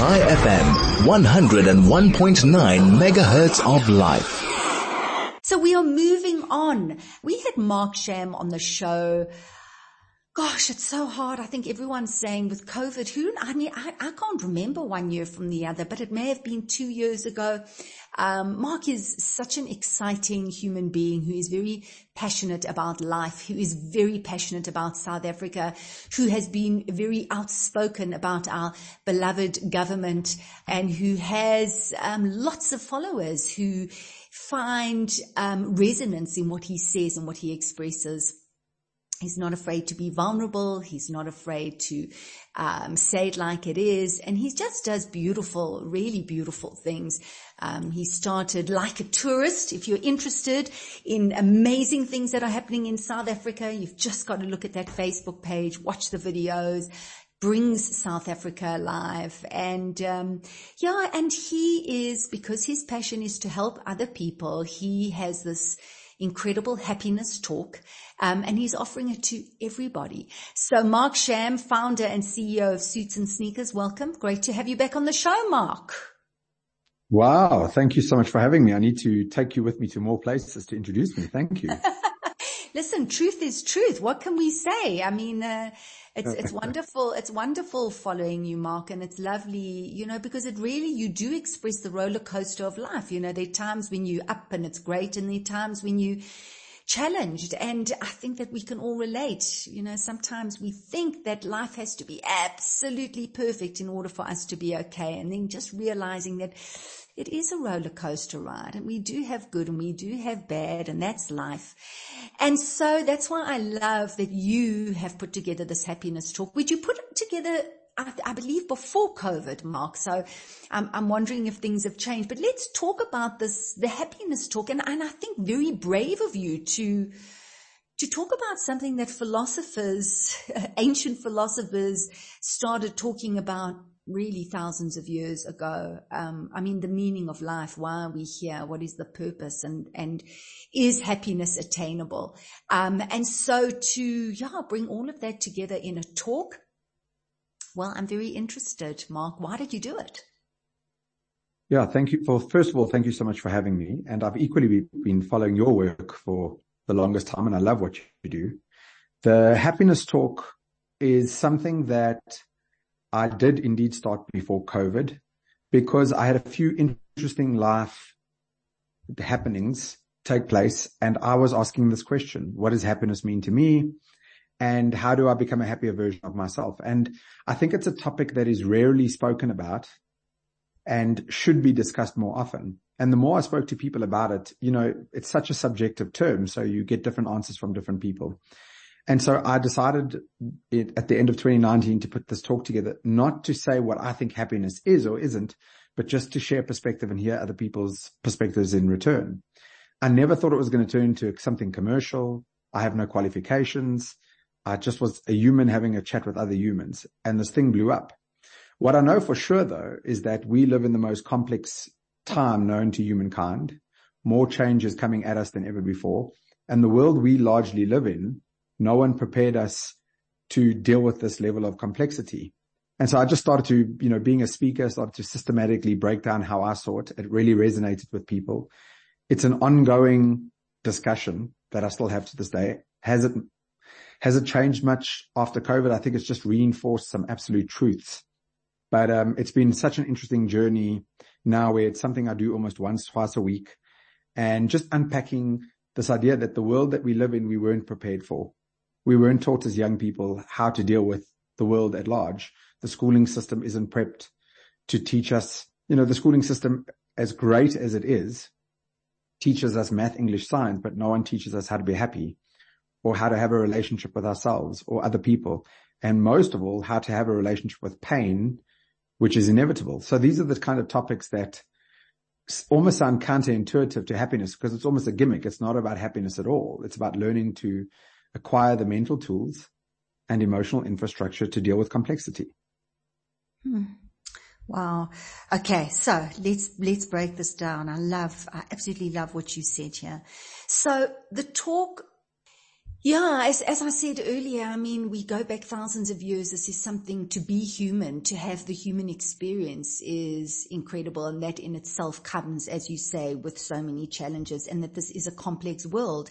Chai FM, 101.9 megahertz of life. So we are moving on. We had Mark Sham on the show. Gosh, it's so hard. I think everyone's saying with COVID, who, I mean, I, I can't remember one year from the other, but it may have been two years ago. Um, Mark is such an exciting human being who is very passionate about life, who is very passionate about South Africa, who has been very outspoken about our beloved government and who has um, lots of followers who find um, resonance in what he says and what he expresses. He's not afraid to be vulnerable. He's not afraid to um, say it like it is, and he just does beautiful, really beautiful things. Um, he started like a tourist. If you're interested in amazing things that are happening in South Africa, you've just got to look at that Facebook page, watch the videos. Brings South Africa alive, and um, yeah, and he is because his passion is to help other people. He has this incredible happiness talk. Um, and he's offering it to everybody. So Mark Sham, founder and CEO of Suits and Sneakers, welcome. Great to have you back on the show, Mark. Wow. Thank you so much for having me. I need to take you with me to more places to introduce me. Thank you. Listen, truth is truth. What can we say? I mean, uh, it's, it's wonderful. It's wonderful following you, Mark, and it's lovely, you know, because it really, you do express the roller coaster of life. You know, there are times when you up and it's great and there are times when you challenged. And I think that we can all relate. You know, sometimes we think that life has to be absolutely perfect in order for us to be okay. And then just realizing that it is a roller coaster ride and we do have good and we do have bad and that's life. And so that's why I love that you have put together this happiness talk. Would you put it together I, I, believe before COVID, Mark. So um, I'm wondering if things have changed. But let's talk about this, the happiness talk. And, and I think very brave of you to to talk about something that philosophers, ancient philosophers started talking about really thousands of years ago. Um, I mean, the meaning of life, why are we here? What is the purpose? And, and is happiness attainable? Um, and so to, yeah, bring all of that together in a talk. Well, I'm very interested, Mark. Why did you do it? Yeah, thank you for, first of all, thank you so much for having me. And I've equally been following your work for the longest time and I love what you do. The happiness talk is something that I did indeed start before COVID because I had a few interesting life happenings take place and I was asking this question, what does happiness mean to me? And how do I become a happier version of myself? And I think it's a topic that is rarely spoken about and should be discussed more often. And the more I spoke to people about it, you know, it's such a subjective term. So you get different answers from different people. And so I decided it, at the end of 2019 to put this talk together, not to say what I think happiness is or isn't, but just to share perspective and hear other people's perspectives in return. I never thought it was going to turn into something commercial. I have no qualifications. I just was a human having a chat with other humans and this thing blew up. What I know for sure though is that we live in the most complex time known to humankind. More change is coming at us than ever before. And the world we largely live in no one prepared us to deal with this level of complexity. And so I just started to, you know, being a speaker, started to systematically break down how I saw it. It really resonated with people. It's an ongoing discussion that I still have to this day. Has it, has it changed much after COVID? I think it's just reinforced some absolute truths. But, um, it's been such an interesting journey now where it's something I do almost once, twice a week and just unpacking this idea that the world that we live in, we weren't prepared for we weren't taught as young people how to deal with the world at large. The schooling system isn't prepped to teach us, you know, the schooling system, as great as it is, teaches us math, English, science, but no one teaches us how to be happy or how to have a relationship with ourselves or other people. And most of all, how to have a relationship with pain, which is inevitable. So these are the kind of topics that almost sound counterintuitive to happiness because it's almost a gimmick. It's not about happiness at all. It's about learning to acquire the mental tools and emotional infrastructure to deal with complexity. Hmm. Wow. Okay. So let's, let's break this down. I love, I absolutely love what you said here. So the talk Yeah, as, as I said earlier, I mean, we go back thousands of years. This is something to be human, to have the human experience is incredible. And that in itself comes, as you say, with so many challenges and that this is a complex world.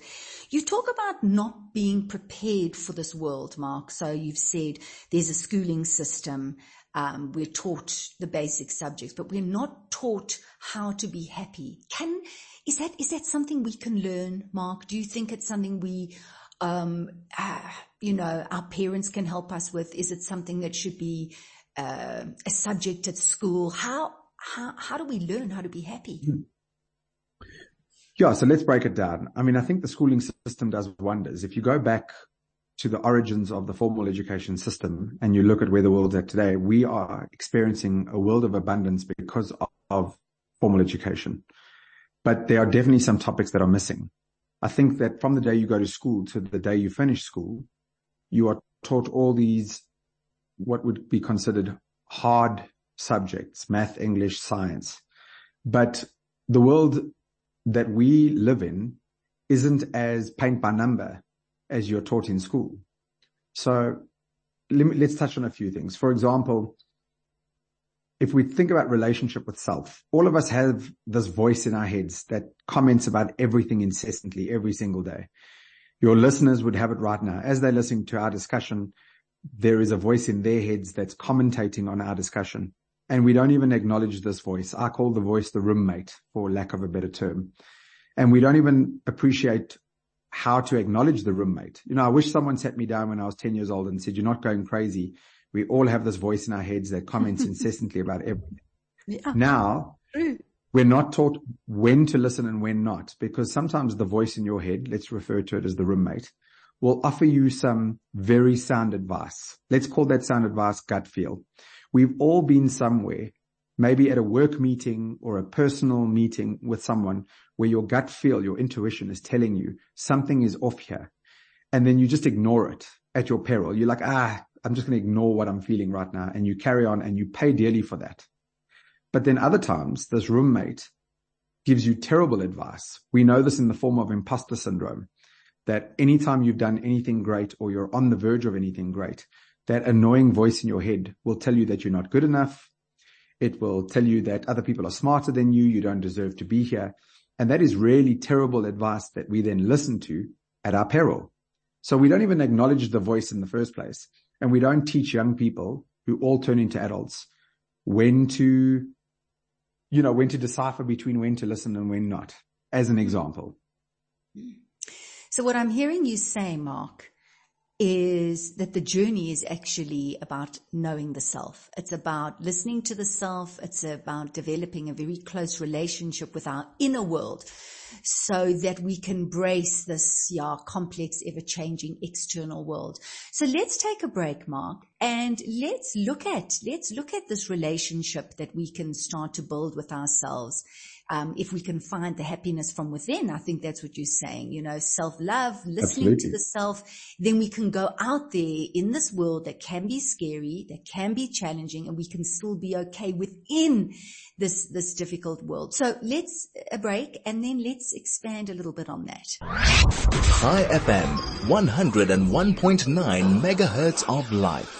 You talk about not being prepared for this world, Mark. So you've said there's a schooling system. Um, we're taught the basic subjects, but we're not taught how to be happy. Can, is that, is that something we can learn, Mark? Do you think it's something we um, uh, you know, our parents can help us with? Is it something that should be uh, a subject at school? How how how do we learn how to be happy? Hmm. Yeah, so let's break it down. I mean, I think the schooling system does wonders. If you go back to the origins of the formal education system and you look at where the world's at today, we are experiencing a world of abundance because of, of formal education. But there are definitely some topics that are missing. I think that from the day you go to school to the day you finish school, you are taught all these, what would be considered hard subjects, math, English, science. But the world that we live in isn't as paint by number as you're taught in school. So let's touch on a few things. For example, if we think about relationship with self, all of us have this voice in our heads that comments about everything incessantly every single day. Your listeners would have it right now. As they're listening to our discussion, there is a voice in their heads that's commentating on our discussion. And we don't even acknowledge this voice. I call the voice the roommate for lack of a better term. And we don't even appreciate how to acknowledge the roommate. You know, I wish someone sat me down when I was 10 years old and said, you're not going crazy we all have this voice in our heads that comments incessantly about everything. Yeah. Now, we're not taught when to listen and when not, because sometimes the voice in your head, let's refer to it as the roommate, will offer you some very sound advice. Let's call that sound advice gut feel. We've all been somewhere, maybe at a work meeting or a personal meeting with someone where your gut feel, your intuition is telling you something is off here. And then you just ignore it at your peril. You're like, ah, I'm just going to ignore what I'm feeling right now. And you carry on and you pay dearly for that. But then other times this roommate gives you terrible advice. We know this in the form of imposter syndrome that anytime you've done anything great or you're on the verge of anything great, that annoying voice in your head will tell you that you're not good enough. It will tell you that other people are smarter than you. You don't deserve to be here. And that is really terrible advice that we then listen to at our peril. So we don't even acknowledge the voice in the first place. And we don't teach young people who all turn into adults when to, you know, when to decipher between when to listen and when not, as an example. So what I'm hearing you say, Mark, is that the journey is actually about knowing the self. It's about listening to the self. It's about developing a very close relationship with our inner world so that we can brace this, yeah, complex, ever changing external world. So let's take a break, Mark, and let's look at, let's look at this relationship that we can start to build with ourselves um, if we can find the happiness from within, I think that's what you're saying, you know, self-love, listening Absolutely. to the self, then we can go out there in this world that can be scary, that can be challenging, and we can still be okay within this, this difficult world. So let's a break and then let's expand a little bit on that. Chai FM, 101.9 megahertz of life.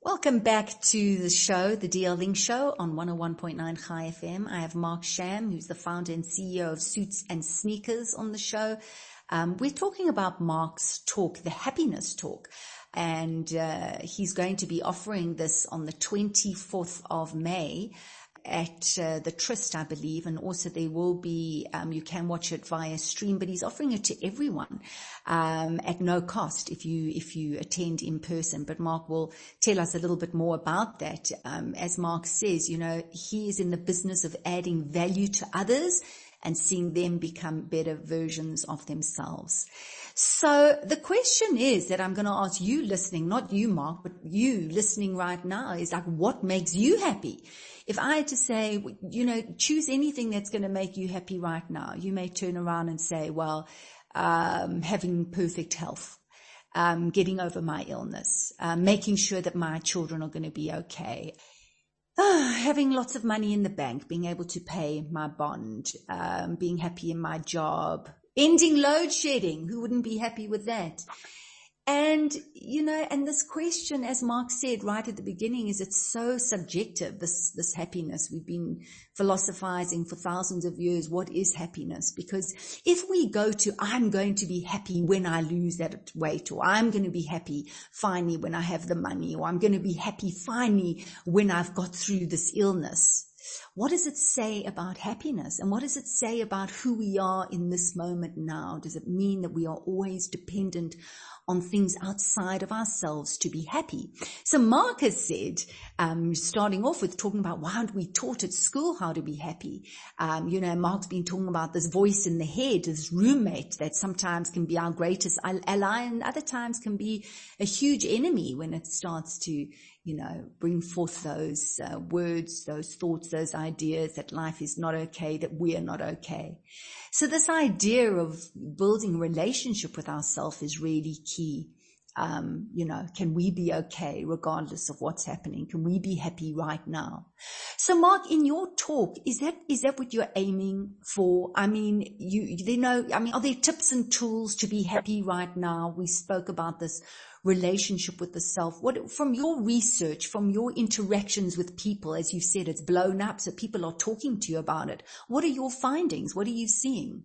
Welcome back to the show, the DL Link Show on 101.9 Chai FM. I have Mark Sham, who's the founder and CEO of Suits and Sneakers on the show. Um, we're talking about Mark's talk, the happiness talk. And uh, he's going to be offering this on the 24th of May at uh, the Tryst, I believe, and also there will be, um, you can watch it via stream, but he's offering it to everyone, um, at no cost if you, if you attend in person. But Mark will tell us a little bit more about that. Um, as Mark says, you know, he is in the business of adding value to others and seeing them become better versions of themselves. So the question is that I'm going to ask you listening, not you, Mark, but you listening right now is like, what makes you happy? If I had to say, you know, choose anything that's going to make you happy right now, you may turn around and say, well, um, having perfect health, um, getting over my illness, um, making sure that my children are going to be okay. Having lots of money in the bank, being able to pay my bond, um, being happy in my job, Ending load shedding. Who wouldn't be happy with that? And, you know, and this question, as Mark said right at the beginning, is it's so subjective, this, this happiness. We've been philosophizing for thousands of years. What is happiness? Because if we go to, I'm going to be happy when I lose that weight, or I'm going to be happy finally when I have the money, or I'm going to be happy finally when I've got through this illness. What does it say about happiness? And what does it say about who we are in this moment now? Does it mean that we are always dependent on things outside of ourselves to be happy. So Mark has said, um, starting off with talking about why aren't we taught at school how to be happy? Um, you know, Mark's been talking about this voice in the head, this roommate that sometimes can be our greatest ally and other times can be a huge enemy when it starts to, you know, bring forth those uh, words, those thoughts, those ideas that life is not okay, that we are not okay. So this idea of building a relationship with ourselves is really Um, you know, can we be okay regardless of what's happening? Can we be happy right now? So Mark, in your talk, is that, is that what you're aiming for? I mean, you, you know, I mean, are there tips and tools to be happy right now? We spoke about this relationship with the self. What, from your research, from your interactions with people, as you said, it's blown up. So people are talking to you about it. What are your findings? What are you seeing?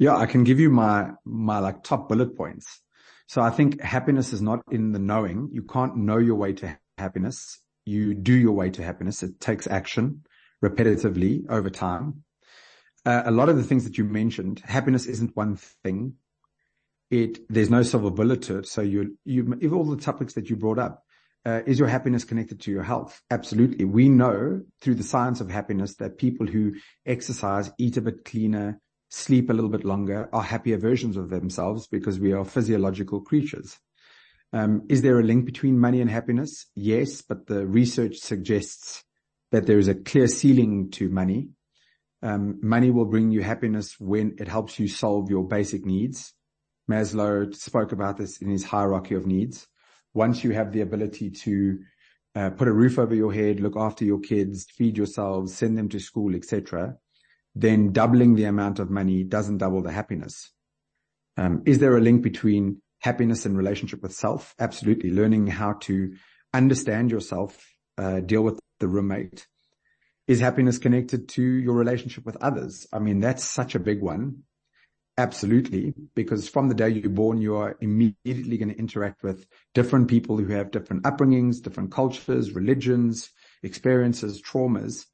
Yeah, I can give you my, my like top bullet points. So I think happiness is not in the knowing. You can't know your way to happiness. You do your way to happiness. It takes action repetitively over time. Uh, a lot of the things that you mentioned, happiness isn't one thing it there's no silver bullet to it. So you you if all the topics that you brought up, uh, is your happiness connected to your health? Absolutely. We know through the science of happiness that people who exercise, eat a bit cleaner, sleep a little bit longer, are happier versions of themselves because we are physiological creatures. Um, is there a link between money and happiness? Yes, but the research suggests that there is a clear ceiling to money. Um, money will bring you happiness when it helps you solve your basic needs. Maslow spoke about this in his hierarchy of needs. Once you have the ability to uh, put a roof over your head, look after your kids, feed yourselves, send them to school, etc., then doubling the amount of money doesn't double the happiness. Um, is there a link between happiness and relationship with self? Absolutely. Learning how to understand yourself, uh, deal with the roommate. Is happiness connected to your relationship with others? I mean, that's such a big one. Absolutely. Because from the day you're born, you are immediately going to interact with different people who have different upbringings, different cultures, religions, experiences, traumas.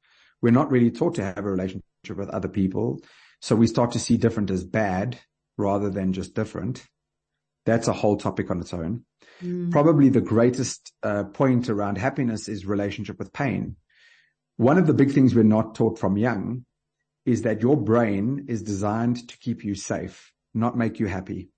We're not really taught to have a relationship with other people. So we start to see different as bad rather than just different. That's a whole topic on its own. Mm. Probably the greatest uh, point around happiness is relationship with pain. One of the big things we're not taught from young is that your brain is designed to keep you safe, not make you happy.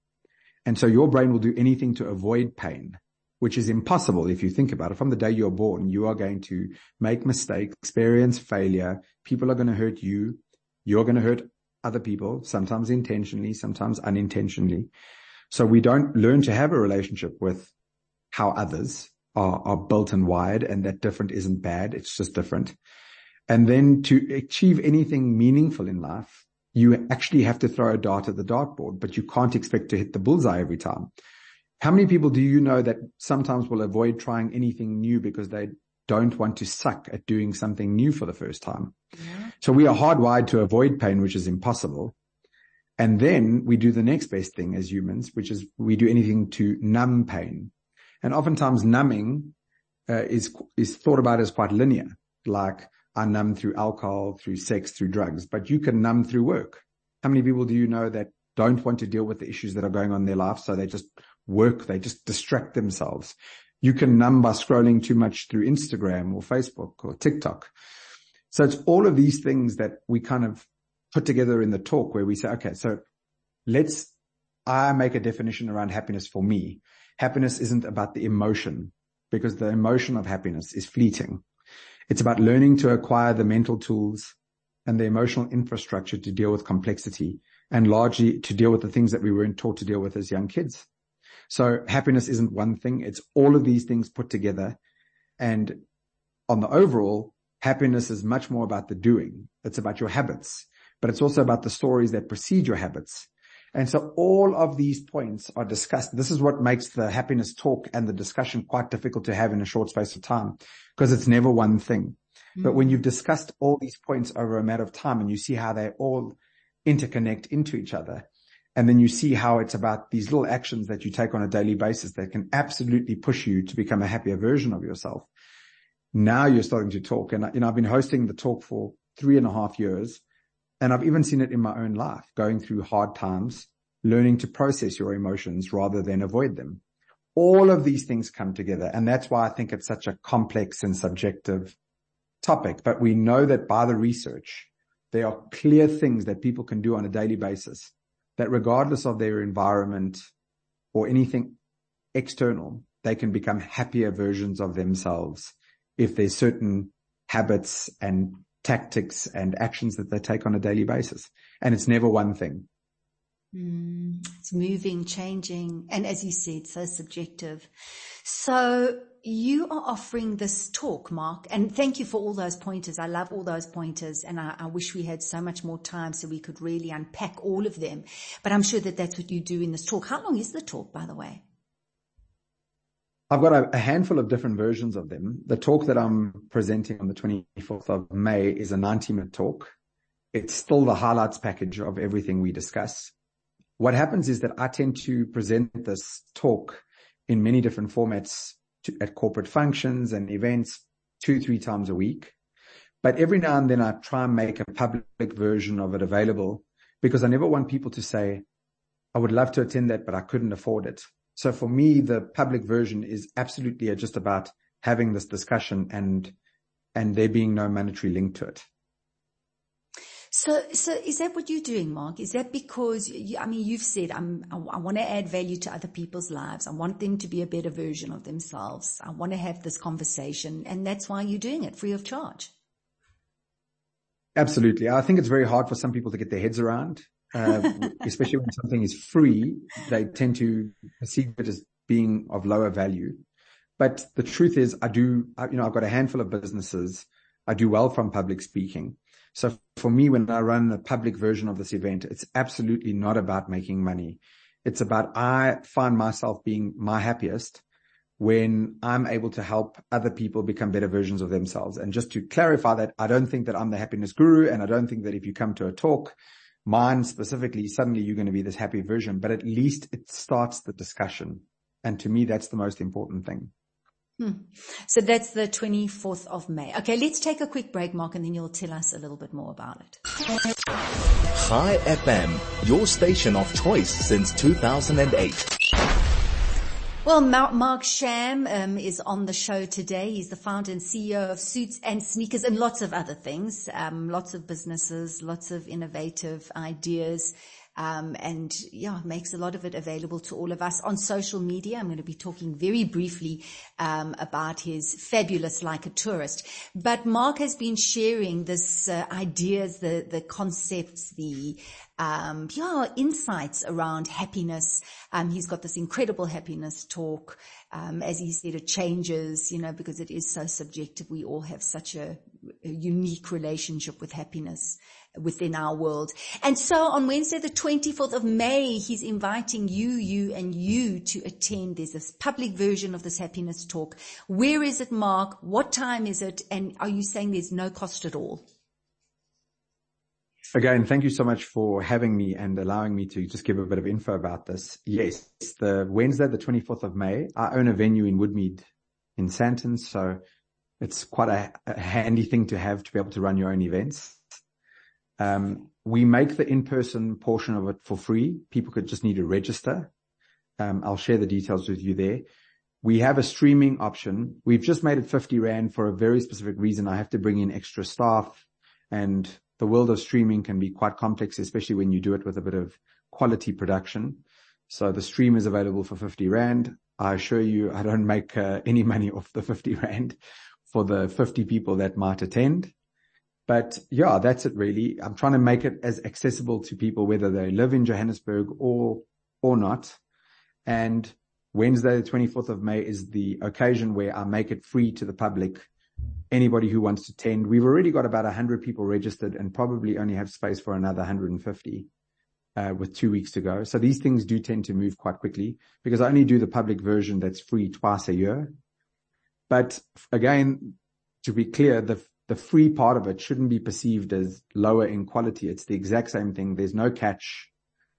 And so your brain will do anything to avoid pain, which is impossible if you think about it. From the day you're born, you are going to make mistakes, experience failure. People are going to hurt you. You're going to hurt other people, sometimes intentionally, sometimes unintentionally. So we don't learn to have a relationship with how others are, are built and wired and that different isn't bad. It's just different. And then to achieve anything meaningful in life, you actually have to throw a dart at the dartboard, but you can't expect to hit the bullseye every time. How many people do you know that sometimes will avoid trying anything new because they don't want to suck at doing something new for the first time? Yeah. So we are hardwired to avoid pain, which is impossible. And then we do the next best thing as humans, which is we do anything to numb pain. And oftentimes numbing uh, is, is thought about as quite linear. Like are numb through alcohol, through sex, through drugs, but you can numb through work. How many people do you know that don't want to deal with the issues that are going on in their life? So they just work, they just distract themselves. You can numb by scrolling too much through Instagram or Facebook or TikTok. So it's all of these things that we kind of put together in the talk where we say, okay, so let's, I make a definition around happiness for me. Happiness isn't about the emotion because the emotion of happiness is fleeting. It's about learning to acquire the mental tools and the emotional infrastructure to deal with complexity and largely to deal with the things that we weren't taught to deal with as young kids. So happiness isn't one thing. It's all of these things put together. And on the overall, happiness is much more about the doing. It's about your habits, but it's also about the stories that precede your habits. And so all of these points are discussed. This is what makes the happiness talk and the discussion quite difficult to have in a short space of time because it's never one thing. Mm. But when you've discussed all these points over a matter of time and you see how they all interconnect into each other, and then you see how it's about these little actions that you take on a daily basis that can absolutely push you to become a happier version of yourself. Now you're starting to talk. And, you know, I've been hosting the talk for three and a half years and I've even seen it in my own life, going through hard times, learning to process your emotions rather than avoid them. All of these things come together. And that's why I think it's such a complex and subjective topic. But we know that by the research, there are clear things that people can do on a daily basis that regardless of their environment or anything external, they can become happier versions of themselves if there's certain habits and tactics and actions that they take on a daily basis. And it's never one thing. Mm, it's moving, changing, and as you said, so subjective. So you are offering this talk, Mark, and thank you for all those pointers. I love all those pointers and I, I, wish we had so much more time so we could really unpack all of them. But I'm sure that that's what you do in this talk. How long is the talk, by the way? I've got a, a, handful of different versions of them. The talk that I'm presenting on the 24th of May is a 90 minute talk. It's still the highlights package of everything we discuss. What happens is that I tend to present this talk in many different formats to, at corporate functions and events two, three times a week. But every now and then I try and make a public version of it available because I never want people to say, I would love to attend that, but I couldn't afford it. So for me, the public version is absolutely just about having this discussion and, and there being no monetary link to it. So, so is that what you're doing, Mark? Is that because you, I mean, you've said, I'm, I, I want to add value to other people's lives. I want them to be a better version of themselves. I want to have this conversation and that's why you're doing it free of charge. Absolutely. I think it's very hard for some people to get their heads around uh, especially when something is free, they tend to perceive it as being of lower value. But the truth is I do, you know, I've got a handful of businesses. I do well from public speaking. So for me, when I run a public version of this event, it's absolutely not about making money. It's about I find myself being my happiest when I'm able to help other people become better versions of themselves. And just to clarify that, I don't think that I'm the happiness guru. And I don't think that if you come to a talk, mine specifically, suddenly you're going to be this happy version, but at least it starts the discussion. And to me, that's the most important thing. Hmm. So that's the 24th of May. Okay, let's take a quick break, Mark, and then you'll tell us a little bit more about it. Chai FM, your station of choice since 2008. Well, Mark Sham um, is on the show today. He's the founder and CEO of Suits and Sneakers and lots of other things, um, lots of businesses, lots of innovative ideas. Um, and yeah, makes a lot of it available to all of us on social media. I'm going to be talking very briefly um, about his fabulous like a tourist. But Mark has been sharing this uh, ideas, the the concepts, the um, yeah, insights around happiness. Um, he's got this incredible happiness talk. Um, as he said, it changes, you know, because it is so subjective. We all have such a, a unique relationship with happiness within our world. And so on Wednesday, the 24th of May, he's inviting you, you and you to attend. There's this public version of this happiness talk. Where is it, Mark? What time is it? And are you saying there's no cost at all? Again, thank you so much for having me and allowing me to just give a bit of info about this. Yes, the Wednesday, the 24th of May. I own a venue in Woodmead in Sandton. So it's quite a, a handy thing to have to be able to run your own events. Um, we make the in-person portion of it for free. People could just need to register. Um, I'll share the details with you there. We have a streaming option. We've just made it 50 Rand for a very specific reason. I have to bring in extra staff and the world of streaming can be quite complex, especially when you do it with a bit of quality production. So the stream is available for 50 Rand. I assure you, I don't make uh, any money off the 50 Rand for the 50 people that might attend. But yeah, that's it really. I'm trying to make it as accessible to people, whether they live in Johannesburg or, or not. And Wednesday, the 24th of May is the occasion where I make it free to the public. Anybody who wants to attend. We've already got about 100 people registered and probably only have space for another 150. uh, with two weeks to go. So these things do tend to move quite quickly because I only do the public version that's free twice a year. But again, to be clear, the, the free part of it shouldn't be perceived as lower in quality. It's the exact same thing. There's no catch.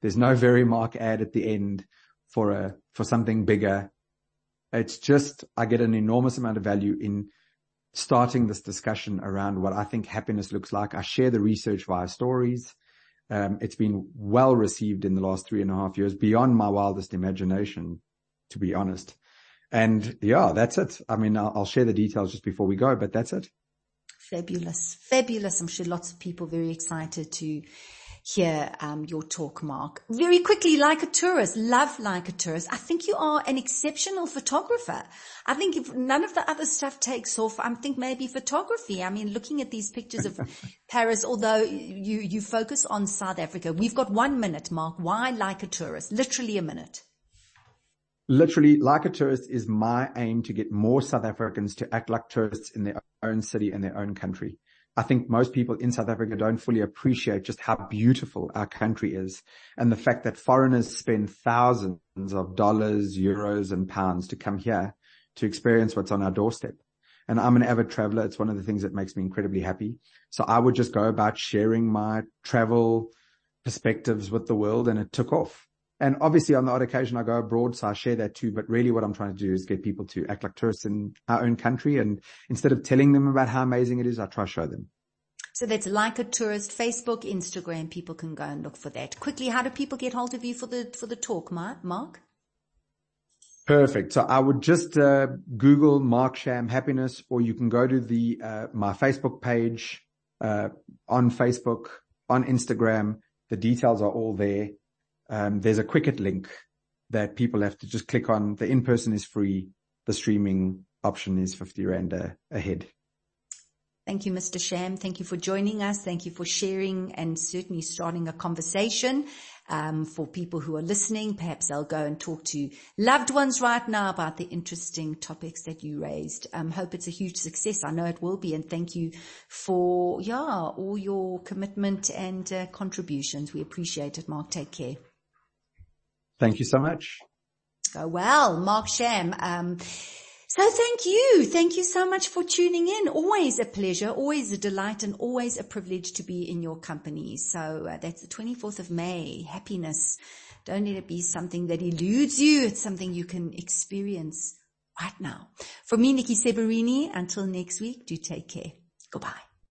There's no Verimark ad at the end for a, for something bigger. It's just, I get an enormous amount of value in starting this discussion around what I think happiness looks like. I share the research via stories. Um, it's been well received in the last three and a half years beyond my wildest imagination, to be honest. And yeah, that's it. I mean, I'll, I'll share the details just before we go, but that's it. Fabulous. Fabulous. I'm sure lots of people very excited to hear um, your talk, Mark. Very quickly, like a tourist, love like a tourist. I think you are an exceptional photographer. I think if none of the other stuff takes off, I think maybe photography. I mean, looking at these pictures of Paris, although you, you focus on South Africa, we've got one minute, Mark. Why like a tourist? Literally a minute. Literally, like a tourist is my aim to get more South Africans to act like tourists in their own city and their own country. I think most people in South Africa don't fully appreciate just how beautiful our country is and the fact that foreigners spend thousands of dollars, euros and pounds to come here to experience what's on our doorstep. And I'm an avid traveler. It's one of the things that makes me incredibly happy. So I would just go about sharing my travel perspectives with the world and it took off. And obviously on the odd occasion I go abroad, so I share that too. But really what I'm trying to do is get people to act like tourists in our own country. And instead of telling them about how amazing it is, I try to show them. So that's like a tourist, Facebook, Instagram. People can go and look for that. Quickly, how do people get hold of you for the, for the talk, Mark? Perfect. So I would just uh, Google Mark Sham happiness, or you can go to the uh, my Facebook page uh, on Facebook, on Instagram. The details are all there um, there's a Quicket link that people have to just click on. The in-person is free. The streaming option is 50 Rand a, a head. Thank you, Mr. Sham. Thank you for joining us. Thank you for sharing and certainly starting a conversation. Um, for people who are listening, perhaps they'll go and talk to loved ones right now about the interesting topics that you raised. Um, hope it's a huge success. I know it will be. And thank you for, yeah, all your commitment and uh, contributions. We appreciate it, Mark. Take care. Thank you so much. Go well, Mark Sham. Um, so thank you. Thank you so much for tuning in. Always a pleasure, always a delight and always a privilege to be in your company. So uh, that's the 24th of May. Happiness. Don't let it be something that eludes you. It's something you can experience right now. For me, Nikki Seberini, until next week, do take care. Goodbye.